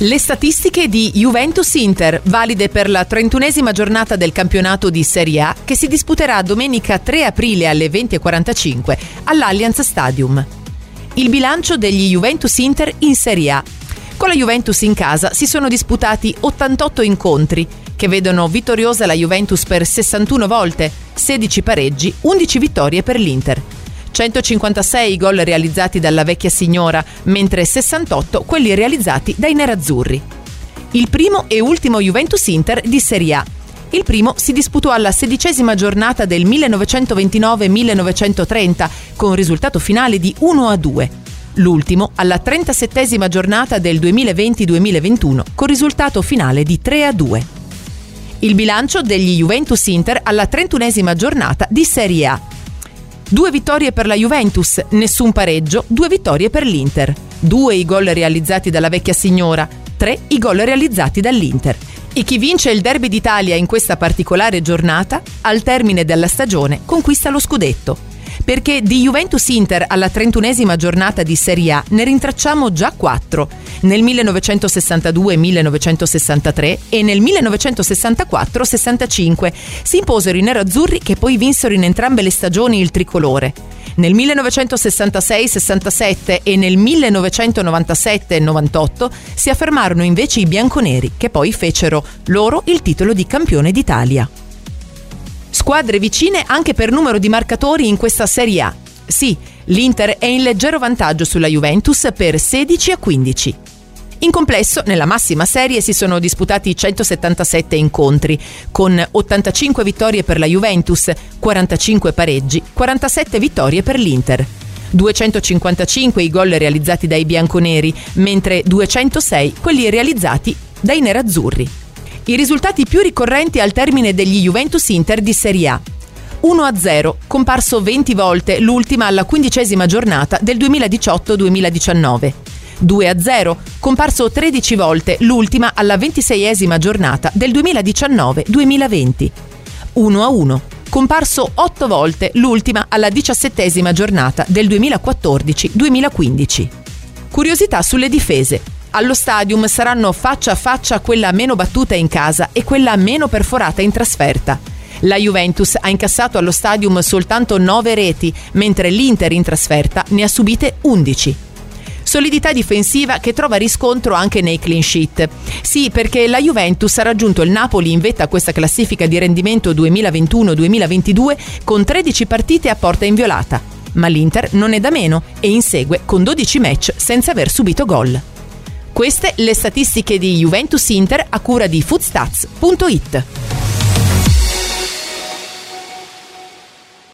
Le statistiche di Juventus-Inter, valide per la trentunesima giornata del campionato di Serie A, che si disputerà domenica 3 aprile alle 20.45 all'Allianz Stadium. Il bilancio degli Juventus-Inter in Serie A. Con la Juventus in casa si sono disputati 88 incontri, che vedono vittoriosa la Juventus per 61 volte, 16 pareggi, 11 vittorie per l'Inter. 156 i gol realizzati dalla vecchia signora, mentre 68 quelli realizzati dai nerazzurri. Il primo e ultimo Juventus Inter di Serie A. Il primo si disputò alla sedicesima giornata del 1929-1930 con risultato finale di 1-2. L'ultimo alla 37esima giornata del 2020-2021 con risultato finale di 3-2. Il bilancio degli Juventus Inter alla 31esima giornata di Serie A. Due vittorie per la Juventus, nessun pareggio, due vittorie per l'Inter. Due i gol realizzati dalla vecchia signora, tre i gol realizzati dall'Inter. E chi vince il Derby d'Italia in questa particolare giornata, al termine della stagione, conquista lo scudetto perché di Juventus-Inter alla 31esima giornata di Serie A ne rintracciamo già quattro, nel 1962-1963 e nel 1964-65. Si imposero i nerazzurri che poi vinsero in entrambe le stagioni il tricolore. Nel 1966-67 e nel 1997-98 si affermarono invece i bianconeri che poi fecero loro il titolo di campione d'Italia. Squadre vicine anche per numero di marcatori in questa Serie A. Sì, l'Inter è in leggero vantaggio sulla Juventus per 16 a 15. In complesso, nella massima serie si sono disputati 177 incontri, con 85 vittorie per la Juventus, 45 pareggi, 47 vittorie per l'Inter. 255 i gol realizzati dai bianconeri, mentre 206 quelli realizzati dai nerazzurri. I risultati più ricorrenti al termine degli Juventus Inter di Serie A. 1-0, comparso 20 volte, l'ultima alla quindicesima giornata del 2018-2019. 2-0, comparso 13 volte, l'ultima alla ventiseiesima giornata del 2019-2020. 1-1, comparso 8 volte, l'ultima alla diciassettesima giornata del 2014-2015. Curiosità sulle difese. Allo stadium saranno faccia a faccia quella meno battuta in casa e quella meno perforata in trasferta. La Juventus ha incassato allo stadium soltanto 9 reti, mentre l'Inter in trasferta ne ha subite 11 solidità difensiva che trova riscontro anche nei clean sheet. Sì, perché la Juventus ha raggiunto il Napoli in vetta a questa classifica di rendimento 2021-2022 con 13 partite a porta inviolata. Ma l'Inter non è da meno e insegue con 12 match senza aver subito gol. Queste le statistiche di Juventus Inter a cura di foodstats.it.